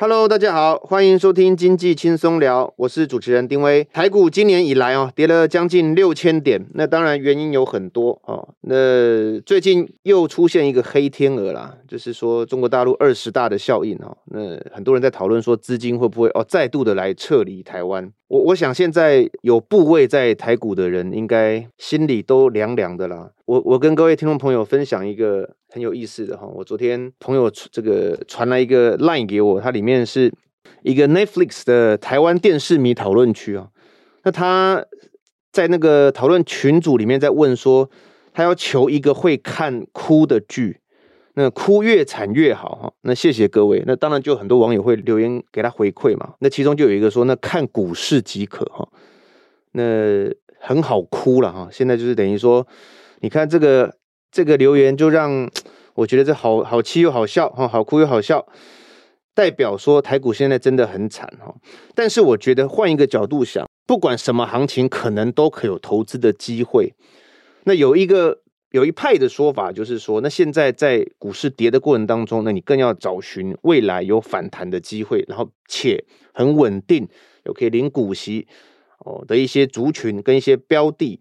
Hello，大家好，欢迎收听经济轻松聊，我是主持人丁威。台股今年以来哦，跌了将近六千点，那当然原因有很多哦。那最近又出现一个黑天鹅啦，就是说中国大陆二十大的效应哦。那很多人在讨论说资金会不会哦再度的来撤离台湾。我我想现在有部位在台股的人，应该心里都凉凉的啦。我我跟各位听众朋友分享一个。很有意思的哈，我昨天朋友这个传来一个 line 给我，它里面是一个 Netflix 的台湾电视迷讨论区啊。那他在那个讨论群组里面在问说，他要求一个会看哭的剧，那哭越惨越好哈。那谢谢各位，那当然就很多网友会留言给他回馈嘛。那其中就有一个说，那看股市即可哈，那很好哭了哈。现在就是等于说，你看这个。这个留言就让我觉得这好好气又好笑哈，好哭又好笑，代表说台股现在真的很惨哈。但是我觉得换一个角度想，不管什么行情，可能都可有投资的机会。那有一个有一派的说法就是说，那现在在股市跌的过程当中，那你更要找寻未来有反弹的机会，然后且很稳定又可以领股息哦的一些族群跟一些标的。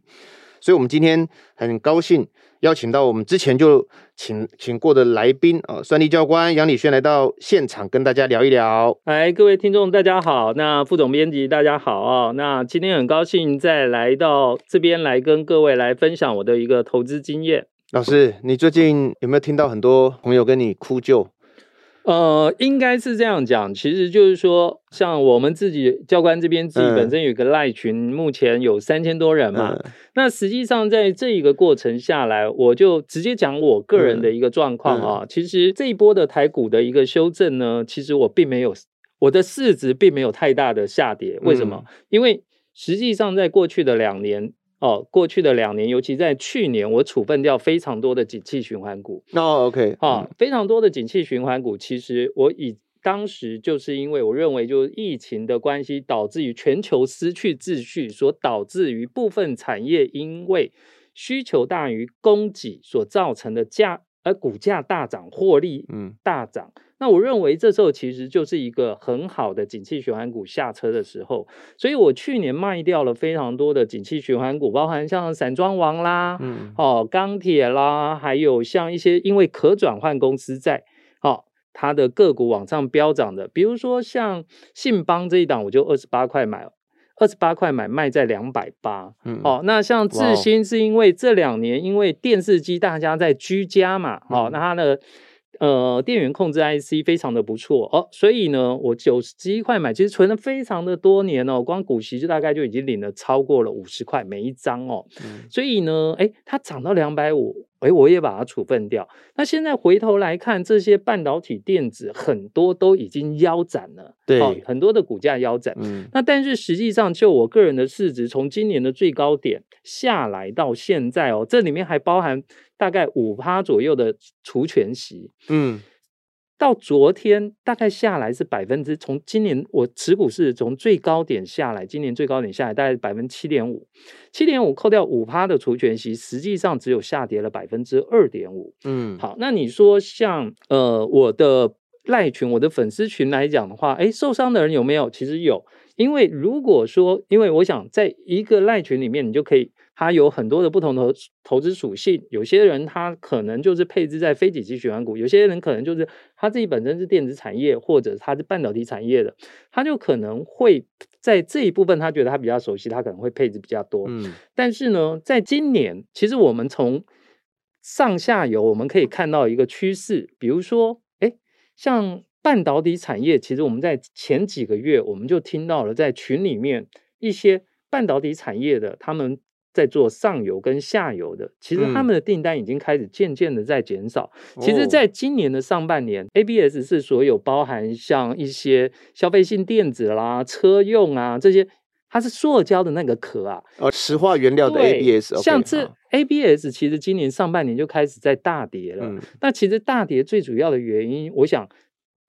所以，我们今天很高兴。邀请到我们之前就请请过的来宾啊，算力教官杨礼轩来到现场跟大家聊一聊。哎，各位听众大家好，那副总编辑大家好啊，那今天很高兴再来到这边来跟各位来分享我的一个投资经验。老师，你最近有没有听到很多朋友跟你哭救？呃，应该是这样讲，其实就是说，像我们自己教官这边自己本身有个赖群，嗯、目前有三千多人嘛。嗯、那实际上在这一个过程下来，我就直接讲我个人的一个状况啊。其实这一波的台股的一个修正呢，其实我并没有我的市值并没有太大的下跌。为什么？嗯、因为实际上在过去的两年。哦，过去的两年，尤其在去年，我处分掉非常多的景气循环股。那，OK，啊，非常多的景气循环股，其实我以当时就是因为我认为，就是疫情的关系，导致于全球失去秩序，所导致于部分产业因为需求大于供给所造成的价，而股价大涨，获利嗯大涨。嗯那我认为这时候其实就是一个很好的景气循环股下车的时候，所以我去年卖掉了非常多的景气循环股，包含像散装王啦，嗯，哦，钢铁啦，还有像一些因为可转换公司在，哦，它的个股往上飙涨的，比如说像信邦这一档，我就二十八块买，二十八块买卖在两百八，嗯，哦，那像智新是因为这两年因为电视机大家在居家嘛，哦，那它的。呃，电源控制 IC 非常的不错。哦，所以呢，我九十一块买，其实存了非常的多年哦，光股息就大概就已经领了超过了五十块每一张哦，嗯、所以呢，哎，它涨到两百五，哎，我也把它处分掉。那现在回头来看，这些半导体电子很多都已经腰斩了，对、哦，很多的股价腰斩。嗯，那但是实际上，就我个人的市值，从今年的最高点下来到现在哦，这里面还包含。大概五趴左右的除权息，嗯，到昨天大概下来是百分之，从今年我持股是从最高点下来，今年最高点下来大概百分之七点五，七点五扣掉五趴的除权息，实际上只有下跌了百分之二点五，嗯，好，那你说像呃我的赖群，我的粉丝群来讲的话，哎，受伤的人有没有？其实有，因为如果说，因为我想在一个赖群里面，你就可以。它有很多的不同的投资属性，有些人他可能就是配置在非景气循环股，有些人可能就是他自己本身是电子产业或者他是半导体产业的，他就可能会在这一部分他觉得他比较熟悉，他可能会配置比较多。嗯，但是呢，在今年，其实我们从上下游我们可以看到一个趋势，比如说，哎，像半导体产业，其实我们在前几个月我们就听到了在群里面一些半导体产业的他们。在做上游跟下游的，其实他们的订单已经开始渐渐的在减少。嗯、其实，在今年的上半年、哦、，ABS 是所有包含像一些消费性电子啦、车用啊这些，它是塑胶的那个壳啊，哦，石化原料的 ABS，像这 ABS 其实今年上半年就开始在大跌了。嗯、那其实大跌最主要的原因，我想。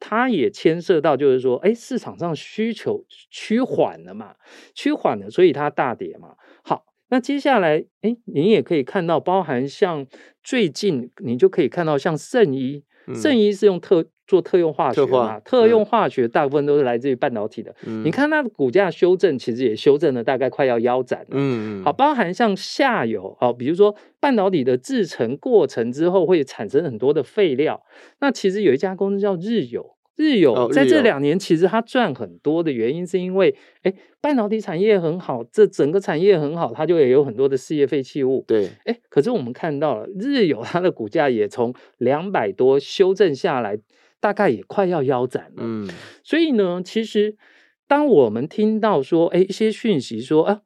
它也牵涉到，就是说，哎，市场上需求趋缓了嘛，趋缓了，所以它大跌嘛。好，那接下来，哎，你也可以看到，包含像最近，你就可以看到像圣医，嗯、圣医是用特做特用化学嘛，特，特用化学大部分都是来自于半导体的。嗯、你看它的股价修正，其实也修正了大概快要腰斩了。嗯，好，包含像下游，好，比如说半导体的制成过程之后会产生很多的废料，那其实有一家公司叫日有。日有在这两年，其实它赚很多的原因，是因为哎，半导体产业很好，这整个产业很好，它就也有很多的事业废弃物。对，哎，可是我们看到了日有它的股价也从两百多修正下来，大概也快要腰斩了。嗯，所以呢，其实当我们听到说，哎，一些讯息说啊。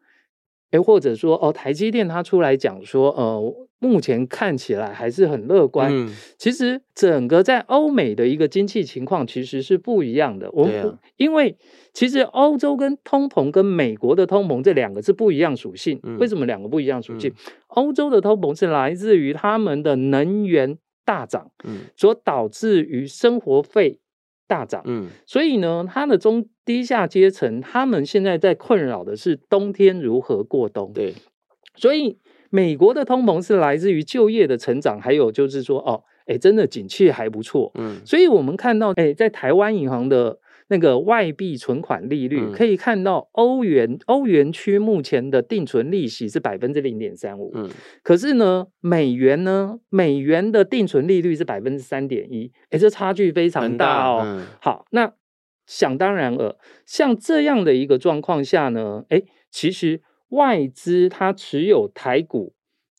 诶，或者说哦，台积电它出来讲说，呃，目前看起来还是很乐观。嗯，其实整个在欧美的一个经济情况其实是不一样的。我们、啊、因为其实欧洲跟通膨跟美国的通膨这两个是不一样属性。嗯、为什么两个不一样属性？嗯、欧洲的通膨是来自于他们的能源大涨，嗯，所导致于生活费。大涨，嗯，所以呢，它的中低下阶层，他们现在在困扰的是冬天如何过冬。对，所以美国的通膨是来自于就业的成长，还有就是说，哦，哎，真的景气还不错，嗯，所以我们看到，哎，在台湾银行的。那个外币存款利率可以看到，欧元欧元区目前的定存利息是百分之零点三五，嗯，可是呢，美元呢，美元的定存利率是百分之三点一，哎，这差距非常大哦。嗯、好，那想当然了，像这样的一个状况下呢，哎，其实外资它持有台股，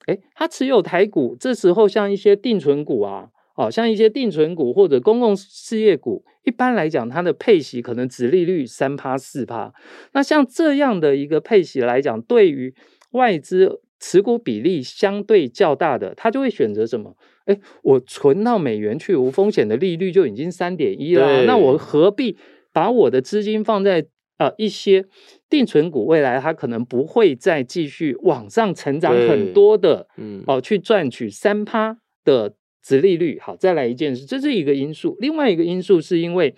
诶，它持有台股，这时候像一些定存股啊。好、哦、像一些定存股或者公共事业股，一般来讲，它的配息可能只利率三趴四趴。那像这样的一个配息来讲，对于外资持股比例相对较大的，他就会选择什么？诶，我存到美元去，无风险的利率就已经三点一了，那我何必把我的资金放在呃一些定存股？未来它可能不会再继续往上成长很多的，嗯，哦，去赚取三趴的。值利率好，再来一件事，这是一个因素。另外一个因素是因为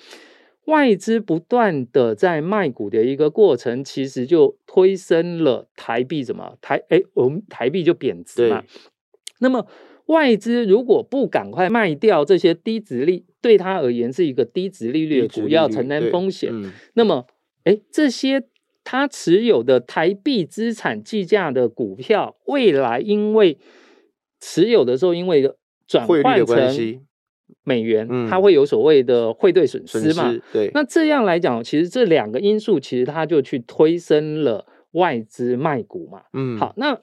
外资不断的在卖股的一个过程，其实就推升了台币怎么台哎，我们台币就贬值嘛。那么外资如果不赶快卖掉这些低值利，对他而言是一个低值利率的股，要承担风险。嗯、那么哎，这些他持有的台币资产计价的股票，未来因为持有的时候，因为转换成美元，它会有所谓的汇兑损失嘛？对，那这样来讲，其实这两个因素，其实它就去推升了外资卖股嘛。嗯，好，那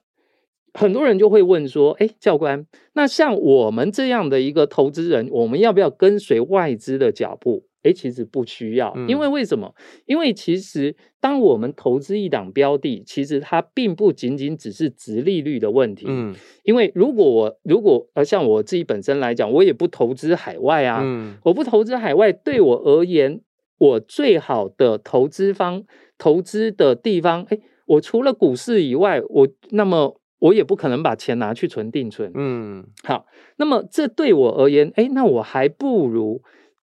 很多人就会问说，哎，教官，那像我们这样的一个投资人，我们要不要跟随外资的脚步？诶，其实不需要，因为为什么？因为其实当我们投资一档标的，其实它并不仅仅只是值利率的问题。嗯，因为如果我如果呃像我自己本身来讲，我也不投资海外啊。嗯，我不投资海外，对我而言，我最好的投资方投资的地方，诶，我除了股市以外，我那么我也不可能把钱拿去存定存。嗯，好，那么这对我而言，诶，那我还不如。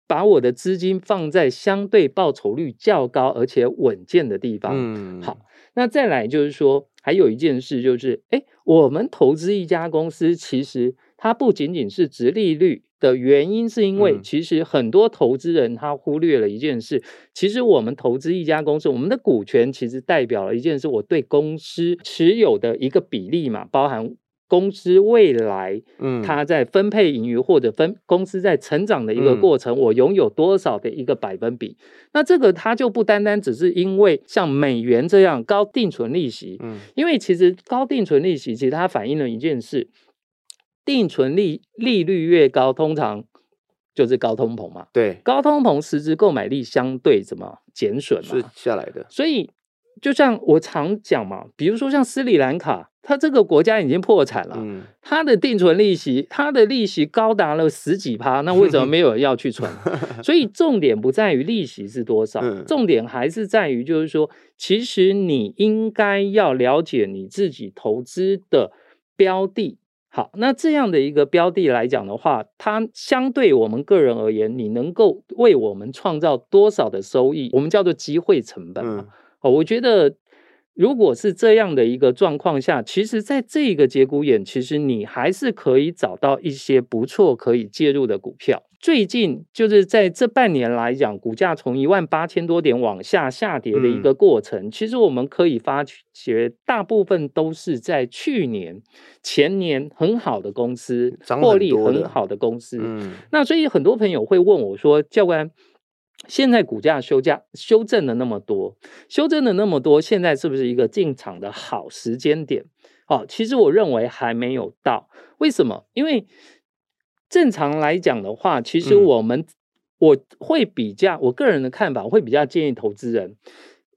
把我的资金放在相对报酬率较高而且稳健的地方。嗯，好，那再来就是说，还有一件事就是，诶，我们投资一家公司，其实它不仅仅是值利率的原因，是因为其实很多投资人他忽略了一件事，其实我们投资一家公司，我们的股权其实代表了一件事，我对公司持有的一个比例嘛，包含。公司未来，嗯，它在分配盈余或者分公司在成长的一个过程，嗯、我拥有多少的一个百分比？那这个它就不单单只是因为像美元这样高定存利息，嗯，因为其实高定存利息其实它反映了一件事，定存利利率越高，通常就是高通膨嘛，对，高通膨实质购买力相对怎么减损嘛，是下来的。所以就像我常讲嘛，比如说像斯里兰卡。他这个国家已经破产了，嗯，他的定存利息，他的利息高达了十几趴，那为什么没有人要去存？所以重点不在于利息是多少，嗯，重点还是在于就是说，其实你应该要了解你自己投资的标的。好，那这样的一个标的来讲的话，它相对我们个人而言，你能够为我们创造多少的收益，我们叫做机会成本嘛。哦，我觉得。如果是这样的一个状况下，其实在这个节骨眼，其实你还是可以找到一些不错可以介入的股票。最近就是在这半年来讲，股价从一万八千多点往下下跌的一个过程，嗯、其实我们可以发觉，大部分都是在去年、前年很好的公司，获利很好的公司。嗯、那所以很多朋友会问我说：“教官。”现在股价休假修正了那么多，修正了那么多，现在是不是一个进场的好时间点？哦，其实我认为还没有到。为什么？因为正常来讲的话，其实我们、嗯、我会比较我个人的看法，我会比较建议投资人，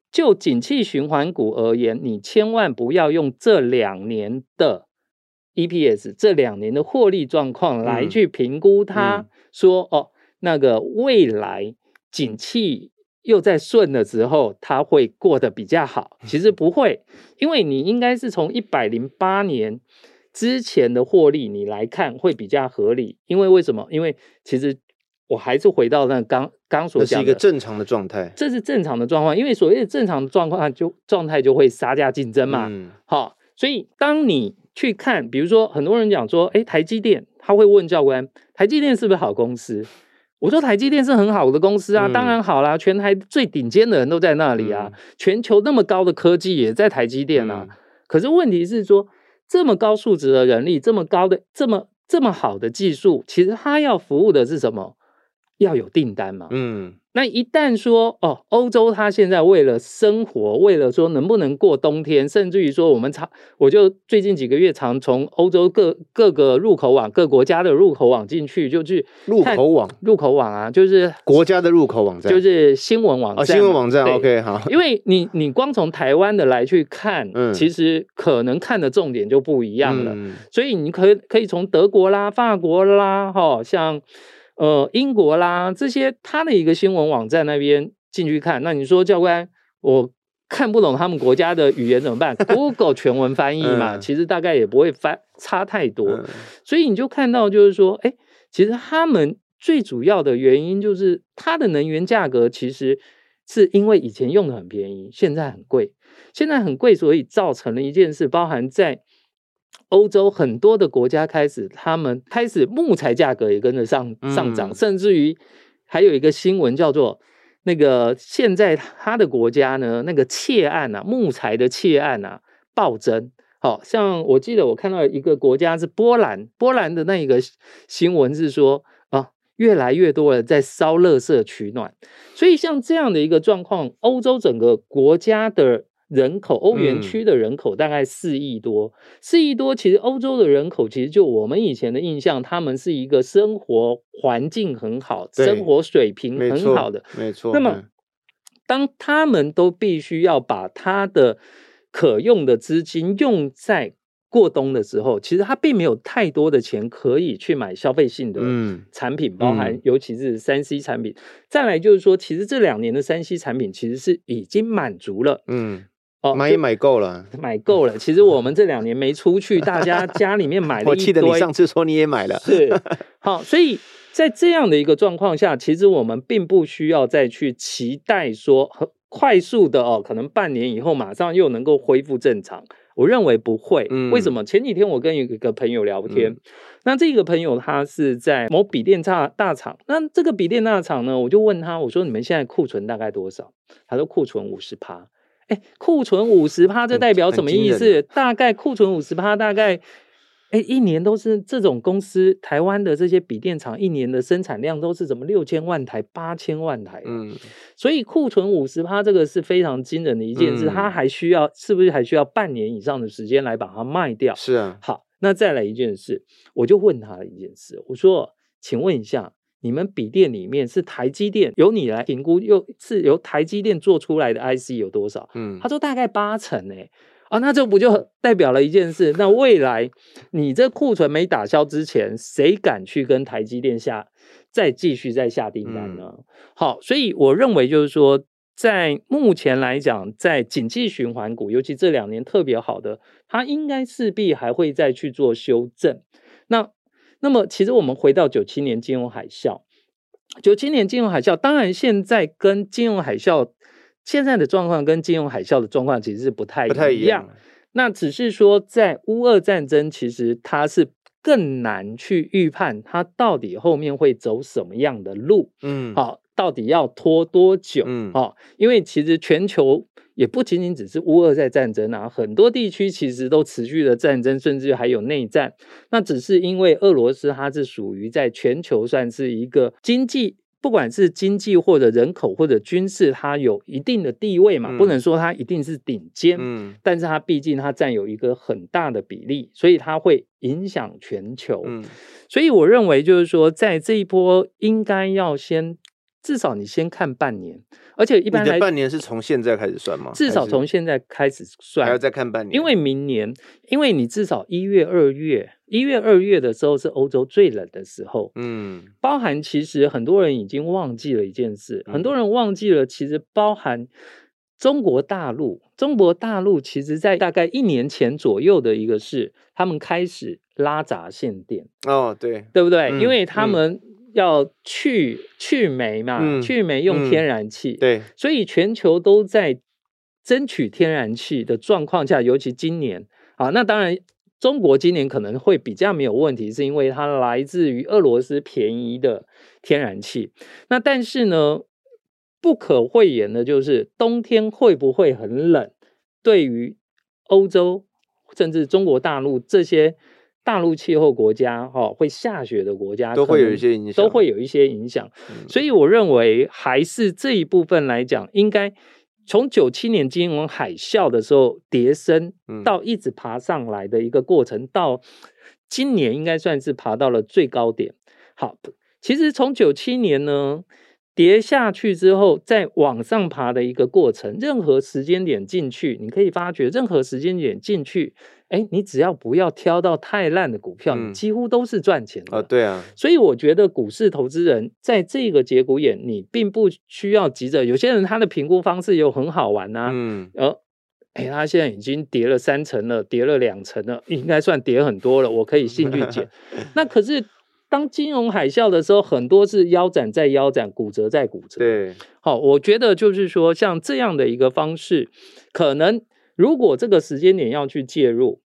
就景气循环股而言，你千万不要用这两年的 EPS，这两年的获利状况来去评估它，嗯、说哦，那个未来。景气又在顺的时候，它会过得比较好。其实不会，因为你应该是从一百零八年之前的获利你来看会比较合理。因为为什么？因为其实我还是回到那刚刚所讲的，这是一个正常的状态，这是正常的状况。因为所谓的正常的状况，就状态就会杀价竞争嘛。嗯，好，所以当你去看，比如说很多人讲说，哎，台积电，他会问教官，台积电是不是好公司？我说台积电是很好的公司啊，嗯、当然好啦，全台最顶尖的人都在那里啊，嗯、全球那么高的科技也在台积电啊。嗯、可是问题是说，这么高素质的人力，这么高的、这么这么好的技术，其实他要服务的是什么？要有订单嘛。嗯。那一旦说哦，欧洲它现在为了生活，为了说能不能过冬天，甚至于说我们常，我就最近几个月常从欧洲各各个入口网、各国家的入口网进去，就去入口网、入口网啊，就是国家的入口网站，就是新闻网站、哦，新闻网站。OK，好，因为你你光从台湾的来去看，嗯，其实可能看的重点就不一样了，嗯、所以你可以可以从德国啦、法国啦，哈，像。呃，英国啦，这些他的一个新闻网站那边进去看，那你说教官，我看不懂他们国家的语言怎么办？Google 全文翻译嘛，其实大概也不会翻差太多，所以你就看到就是说，哎，其实他们最主要的原因就是它的能源价格其实是因为以前用的很便宜，现在很贵，现在很贵，所以造成了一件事，包含在。欧洲很多的国家开始，他们开始木材价格也跟着上上涨，嗯、甚至于还有一个新闻叫做那个现在他的国家呢，那个窃案啊，木材的窃案啊暴增。好像我记得我看到一个国家是波兰，波兰的那一个新闻是说啊，越来越多人在烧垃圾取暖，所以像这样的一个状况，欧洲整个国家的。人口，欧元区的人口大概四亿多，四亿多。其实欧洲的人口，其实就我们以前的印象，他们是一个生活环境很好，生活水平很好的。没错。那么，嗯、当他们都必须要把他的可用的资金用在过冬的时候，其实他并没有太多的钱可以去买消费性的产品，嗯、包含尤其是三 C 产品。嗯、再来就是说，其实这两年的三 C 产品其实是已经满足了。嗯。哦，买也买够了，买够了。其实我们这两年没出去，大家 家里面买了一堆。我记得你上次说你也买了，是好，所以在这样的一个状况下，其实我们并不需要再去期待说很快速的哦，可能半年以后马上又能够恢复正常。我认为不会，嗯、为什么？前几天我跟一个朋友聊天，嗯、那这个朋友他是在某笔电大大厂，那这个笔电大厂呢，我就问他，我说你们现在库存大概多少？他说库存五十趴。哎，库存五十趴，这代表什么意思？大概库存五十趴，大概哎，一年都是这种公司，台湾的这些笔电厂一年的生产量都是怎么六千万台、八千万台？嗯，所以库存五十趴，这个是非常惊人的一件事。它还需要是不是还需要半年以上的时间来把它卖掉？是啊。好，那再来一件事，我就问他一件事，我说，请问一下。你们笔电里面是台积电，由你来评估，又是由台积电做出来的 IC 有多少？嗯，他说大概八成诶。啊，那这不就代表了一件事？那未来你这库存没打消之前，谁敢去跟台积电下再继续再下订单呢？嗯、好，所以我认为就是说，在目前来讲，在景气循环股，尤其这两年特别好的，它应该势必还会再去做修正。那那么，其实我们回到九七年金融海啸，九七年金融海啸，当然现在跟金融海啸。现在的状况跟金融海啸的状况其实是不太一样，不太一样。那只是说，在乌俄战争，其实它是更难去预判它到底后面会走什么样的路。嗯，好，到底要拖多久？嗯，哦，因为其实全球也不仅仅只是乌俄在战争啊，很多地区其实都持续的战争，甚至还有内战。那只是因为俄罗斯它是属于在全球算是一个经济。不管是经济或者人口或者军事，它有一定的地位嘛，嗯、不能说它一定是顶尖，嗯，但是它毕竟它占有一个很大的比例，所以它会影响全球，嗯，所以我认为就是说，在这一波应该要先。至少你先看半年，而且一般来，半年是从现在开始算吗？至少从现在开始算，还要再看半年。因为明年，因为你至少一月、二月，一月、二月的时候是欧洲最冷的时候。嗯，包含其实很多人已经忘记了一件事，嗯、很多人忘记了，其实包含中国大陆，中国大陆其实在大概一年前左右的一个事，他们开始拉闸限电。哦，对，对不对？嗯、因为他们。嗯要去去煤嘛，嗯、去煤用天然气，嗯、对，所以全球都在争取天然气的状况下，尤其今年啊，那当然中国今年可能会比较没有问题，是因为它来自于俄罗斯便宜的天然气。那但是呢，不可讳言的就是冬天会不会很冷？对于欧洲甚至中国大陆这些。大陆气候国家哈、哦、会下雪的国家都会有一些影响，都会有一些影响。嗯、所以我认为还是这一部分来讲，应该从九七年金融海啸的时候跌升到一直爬上来的一个过程，嗯、到今年应该算是爬到了最高点。好，其实从九七年呢跌下去之后，再往上爬的一个过程，任何时间点进去，你可以发觉任何时间点进去。哎，你只要不要挑到太烂的股票，嗯、你几乎都是赚钱的。啊、哦，对啊。所以我觉得股市投资人在这个节骨眼，你并不需要急着。有些人他的评估方式又很好玩呐、啊。嗯。呃，哎，他现在已经跌了三成了，跌了两成了，应该算跌很多了。我可以进去捡。那可是当金融海啸的时候，很多是腰斩再腰斩，骨折再骨折。对。好，我觉得就是说，像这样的一个方式，可能。如果这个时间点要去介入，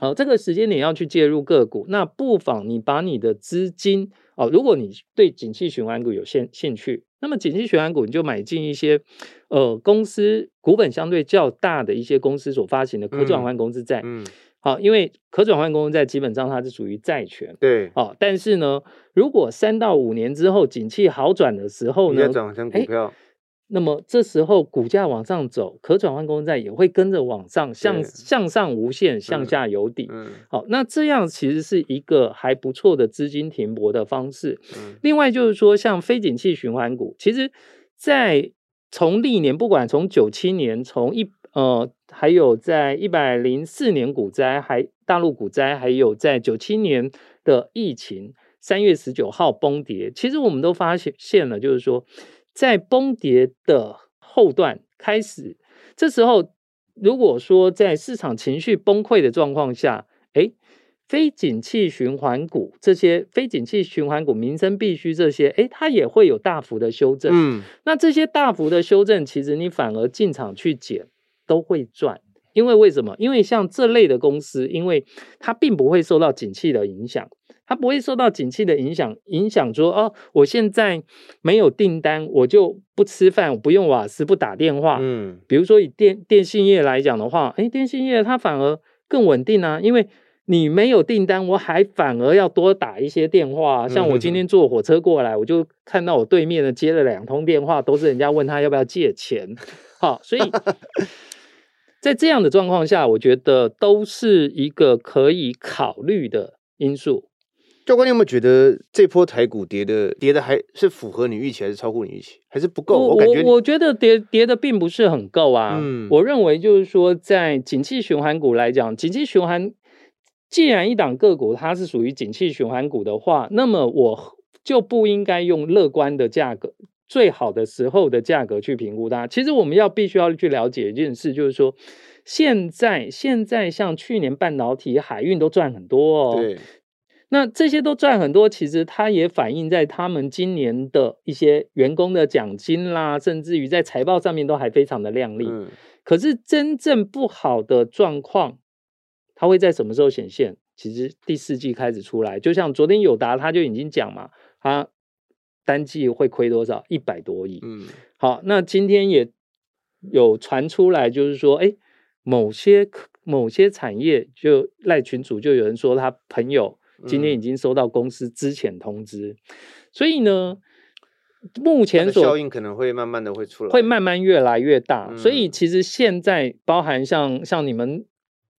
好，这个时间点要去介入个股，那不妨你把你的资金哦，如果你对景气循环股有兴兴趣，那么景气循环股你就买进一些呃公司股本相对较大的一些公司所发行的可转换公司债，嗯，好，因为可转换公司债基本上它是属于债权，对，哦，但是呢，如果三到五年之后景气好转的时候呢，转成股票。那么这时候股价往上走，可转换公司债也会跟着往上向对向上无限，向下有底。嗯，好，那这样其实是一个还不错的资金停泊的方式。嗯，另外就是说，像非景气循环股，其实，在从历年，不管从九七年，从一呃，还有在一百零四年股灾，还大陆股灾，还有在九七年的疫情三月十九号崩跌，其实我们都发现现了，就是说。在崩跌的后段开始，这时候如果说在市场情绪崩溃的状况下，诶，非景气循环股这些非景气循环股、民生必需这些，诶，它也会有大幅的修正。嗯，那这些大幅的修正，其实你反而进场去捡都会赚，因为为什么？因为像这类的公司，因为它并不会受到景气的影响。它不会受到景气的影响，影响说哦，我现在没有订单，我就不吃饭，我不用瓦斯，不打电话。嗯，比如说以电电信业来讲的话，诶，电信业它反而更稳定啊，因为你没有订单，我还反而要多打一些电话。像我今天坐火车过来，我就看到我对面的接了两通电话，都是人家问他要不要借钱。好，所以 在这样的状况下，我觉得都是一个可以考虑的因素。教官，你有没有觉得这波台股跌的跌的还是符合你预期，还是超乎你预期，还是不够？我，我感觉我觉得跌跌的并不是很够啊。嗯，我认为就是说，在景气循环股来讲，景气循环既然一档个股它是属于景气循环股的话，那么我就不应该用乐观的价格、最好的时候的价格去评估它。其实我们要必须要去了解一件事，就是说，现在现在像去年半导体、海运都赚很多哦。对。那这些都赚很多，其实它也反映在他们今年的一些员工的奖金啦，甚至于在财报上面都还非常的亮丽。嗯。可是真正不好的状况，它会在什么时候显现？其实第四季开始出来，就像昨天友达他就已经讲嘛，他单季会亏多少？一百多亿。嗯。好，那今天也有传出来，就是说，哎，某些某些产业就赖群主就有人说他朋友。今天已经收到公司之前通知，嗯，所以呢，目前所效应可能会慢慢的会出来，会慢慢越来越大。嗯，所以其实现在包含像像你们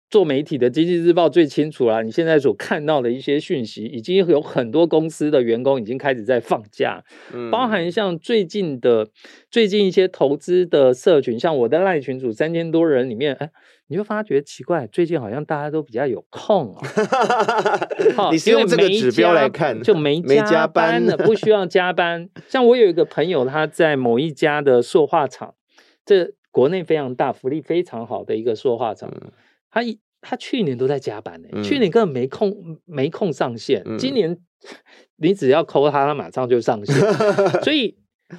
做媒体的《经济日报》最清楚了，你现在所看到的一些讯息，已经有很多公司的员工已经开始在放假，嗯，包含像最近的最近一些投资的社群，像我的赖群主三千多人里面，哎。你就发觉奇怪，最近好像大家都比较有空啊。你是用这个指标来看，就没加班了，不需要加班。像我有一个朋友，他在某一家的塑化厂，这国内非常大、福利非常好的一个塑化厂，他一他去年都在加班呢，去年根本没空没空上线，今年 你只要抠他，他马上就上线，所以。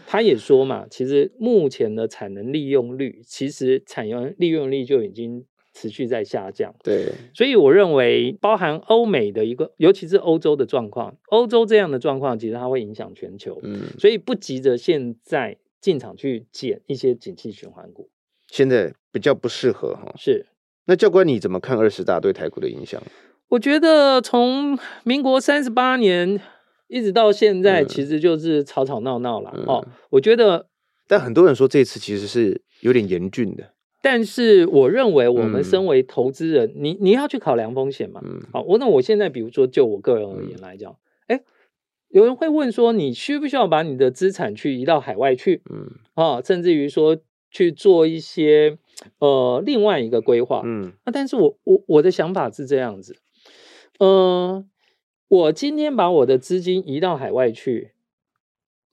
他也说嘛，其实目前的产能利用率，其实产能利用率就已经持续在下降。对，所以我认为，包含欧美的一个，尤其是欧洲的状况，欧洲这样的状况，其实它会影响全球。嗯，所以不急着现在进场去捡一些景气循环股，现在比较不适合哈。是，那教官你怎么看二十大对台股的影响？我觉得从民国三十八年。一直到现在，其实就是吵吵闹闹了哦。我觉得，但很多人说这次其实是有点严峻的。但是我认为，我们身为投资人，你你要去考量风险嘛。好，我那我现在比如说，就我个人而言来讲，哎，有人会问说，你需不需要把你的资产去移到海外去？嗯，啊，甚至于说去做一些呃另外一个规划。嗯，那但是我我我的想法是这样子，嗯。我今天把我的资金移到海外去，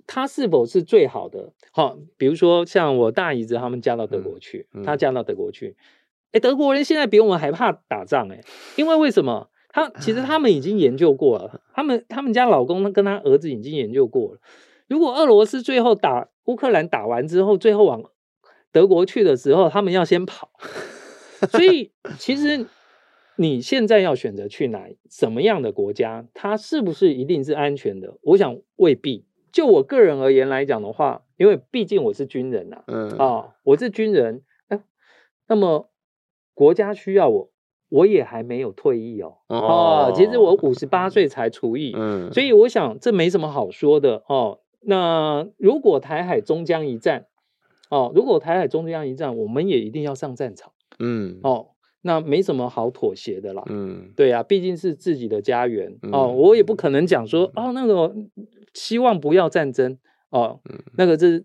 它是否是最好的？好，比如说像我大姨子他们嫁到德国去，嗯嗯、他嫁到德国去，哎，德国人现在比我们还怕打仗哎，因为为什么？他其实他们已经研究过了，他们他们家老公跟他儿子已经研究过了。如果俄罗斯最后打乌克兰打完之后，最后往德国去的时候，他们要先跑，所以其实。你现在要选择去哪什么样的国家？它是不是一定是安全的？我想未必。就我个人而言来讲的话，因为毕竟我是军人呐、啊，嗯啊，我是军人，哎，那么国家需要我，我也还没有退役哦，哦，啊、其实我五十八岁才除役，嗯，所以我想这没什么好说的哦。那如果台海终将一战，哦，如果台海终将一战，我们也一定要上战场，嗯，哦。那没什么好妥协的啦，嗯，对啊，毕竟是自己的家园、嗯、哦，我也不可能讲说哦，那个希望不要战争哦，嗯、那个是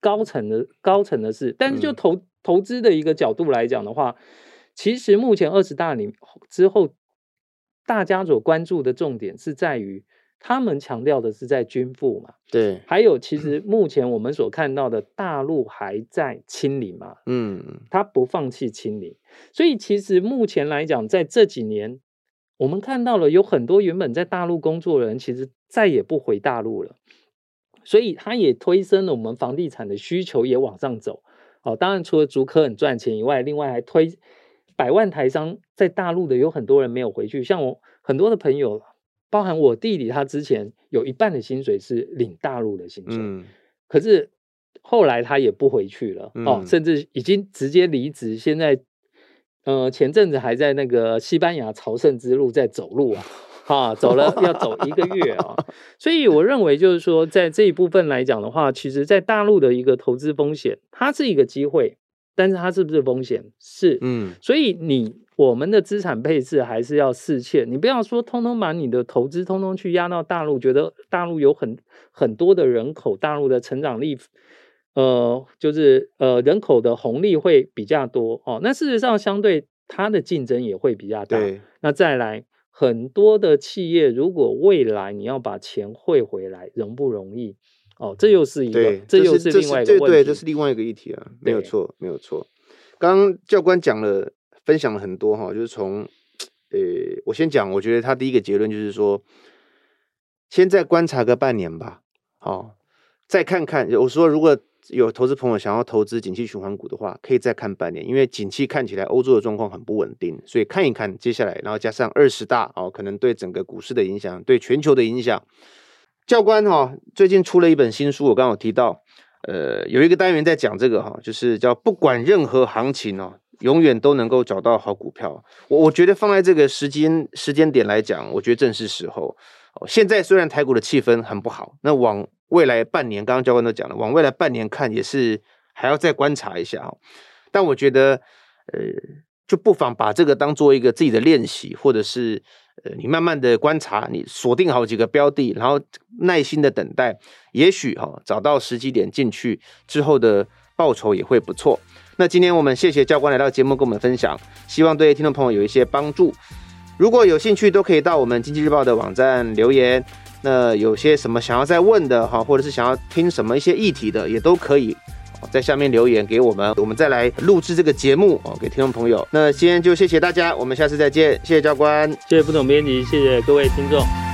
高层的高层的事。但是就投、嗯、投资的一个角度来讲的话，其实目前二十大里之后，大家所关注的重点是在于。他们强调的是在军富嘛，对，还有其实目前我们所看到的大陆还在清零嘛，嗯，他不放弃清零，所以其实目前来讲，在这几年，我们看到了有很多原本在大陆工作的人，其实再也不回大陆了，所以他也推升了我们房地产的需求也往上走。哦，当然除了竹科很赚钱以外，另外还推百万台商在大陆的有很多人没有回去，像我很多的朋友。包含我弟弟，他之前有一半的薪水是领大陆的薪水，嗯、可是后来他也不回去了、嗯、哦，甚至已经直接离职。现在，呃，前阵子还在那个西班牙朝圣之路在走路啊，啊，走了要走一个月啊。所以我认为就是说，在这一部分来讲的话，其实，在大陆的一个投资风险，它是一个机会，但是它是不是风险？是，嗯，所以你我们的资产配置还是要适切。你不要说通通把你的投资通通去压到大陆，觉得大陆有很很多的人口，大陆的成长力，呃，就是呃人口的红利会比较多哦。那事实上，相对它的竞争也会比较大。那再来。很多的企业，如果未来你要把钱汇回来，容不容易？哦，这又是一个，对这又是另外一个问题。对，对，这是另外一个议题啊，没有错，没有错。刚刚教官讲了，分享了很多哈，就是从，呃，我先讲，我觉得他第一个结论就是说，先再观察个半年吧，好，再看看。我说如果。有投资朋友想要投资景气循环股的话，可以再看半年，因为景气看起来欧洲的状况很不稳定，所以看一看接下来，然后加上二十大哦，可能对整个股市的影响，对全球的影响。教官哈、哦，最近出了一本新书，我刚刚有提到，呃，有一个单元在讲这个哈，就是叫不管任何行情哦，永远都能够找到好股票。我我觉得放在这个时间时间点来讲，我觉得正是时候。现在虽然台股的气氛很不好，那往未来半年，刚刚教官都讲了，往未来半年看也是还要再观察一下哦。但我觉得，呃，就不妨把这个当做一个自己的练习，或者是呃，你慢慢的观察，你锁定好几个标的，然后耐心的等待，也许哈、哦、找到时机点进去之后的报酬也会不错。那今天我们谢谢教官来到节目跟我们分享，希望对听众朋友有一些帮助。如果有兴趣，都可以到我们经济日报的网站留言。那有些什么想要再问的哈，或者是想要听什么一些议题的，也都可以在下面留言给我们，我们再来录制这个节目哦，给听众朋友。那今天就谢谢大家，我们下次再见，谢谢教官，谢谢副总编辑，谢谢各位听众。